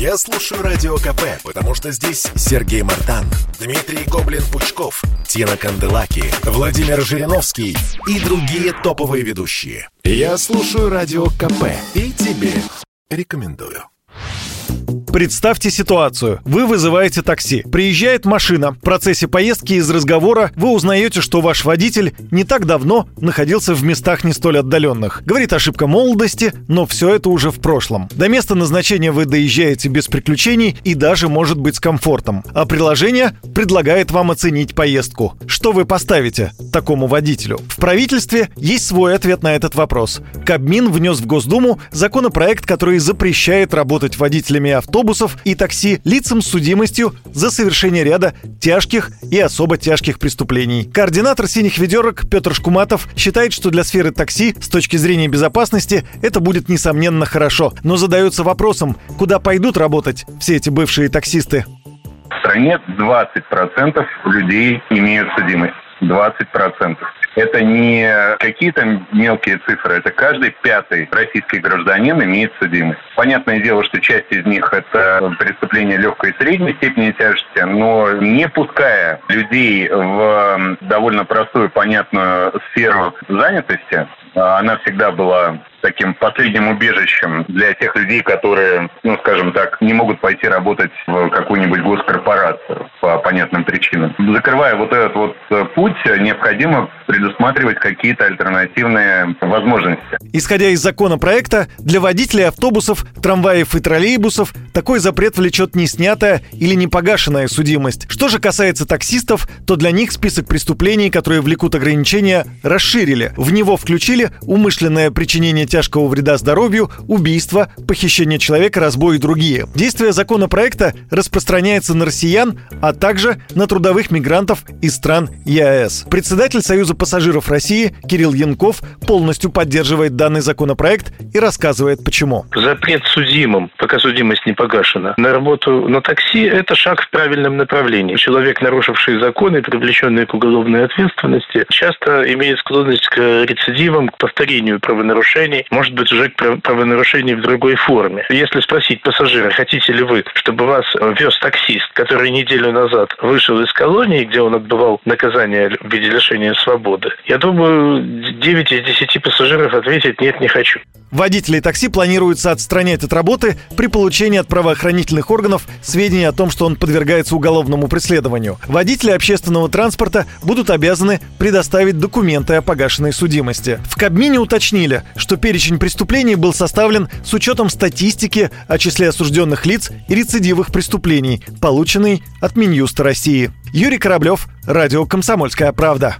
Я слушаю Радио КП, потому что здесь Сергей Мартан, Дмитрий Гоблин-Пучков, Тина Канделаки, Владимир Жириновский и другие топовые ведущие. Я слушаю Радио КП и тебе рекомендую. Представьте ситуацию. Вы вызываете такси. Приезжает машина. В процессе поездки из разговора вы узнаете, что ваш водитель не так давно находился в местах не столь отдаленных. Говорит ошибка молодости, но все это уже в прошлом. До места назначения вы доезжаете без приключений и даже, может быть, с комфортом. А приложение предлагает вам оценить поездку. Что вы поставите такому водителю? В правительстве есть свой ответ на этот вопрос. Кабмин внес в Госдуму законопроект, который запрещает работать водителями авто автобусов и такси лицам с судимостью за совершение ряда тяжких и особо тяжких преступлений. Координатор «Синих ведерок» Петр Шкуматов считает, что для сферы такси с точки зрения безопасности это будет несомненно хорошо, но задается вопросом, куда пойдут работать все эти бывшие таксисты. В стране 20% людей имеют судимость. 20%. Это не какие-то мелкие цифры, это каждый пятый российский гражданин имеет судимость. Понятное дело, что часть из них это преступления легкой и средней степени тяжести, но не пуская людей в довольно простую, понятную сферу занятости, она всегда была таким последним убежищем для тех людей, которые, ну, скажем так, не могут пойти работать в какую-нибудь госкорпорацию по понятным причинам. Закрывая вот этот вот э, путь, необходимо предусматривать какие-то альтернативные возможности. Исходя из законопроекта, для водителей автобусов, трамваев и троллейбусов такой запрет влечет не снятая или не погашенная судимость. Что же касается таксистов, то для них список преступлений, которые влекут ограничения, расширили. В него включили умышленное причинение тяжкого вреда здоровью, убийство, похищение человека, разбой и другие. Действие законопроекта распространяется на россиян, а также на трудовых мигрантов из стран ЕАЭС. Председатель Союза пассажиров России Кирилл Янков полностью поддерживает данный законопроект и рассказывает почему. Запрет судимым, пока судимость не погашена, на работу на такси – это шаг в правильном направлении. Человек, нарушивший законы, привлеченный к уголовной ответственности, часто имеет склонность к рецидивам, к повторению правонарушений, нарушений, может быть, уже правонарушений в другой форме. Если спросить пассажира, хотите ли вы, чтобы вас вез таксист, который неделю назад вышел из колонии, где он отбывал наказание в виде лишения свободы, я думаю, 9 из 10 пассажиров ответят «нет, не хочу». Водителей такси планируется отстранять от работы при получении от правоохранительных органов сведений о том, что он подвергается уголовному преследованию. Водители общественного транспорта будут обязаны предоставить документы о погашенной судимости. В Кабмине уточнили, что перечень преступлений был составлен с учетом статистики о числе осужденных лиц и рецидивах преступлений, полученной от Минюста России. Юрий Кораблев, Радио «Комсомольская правда».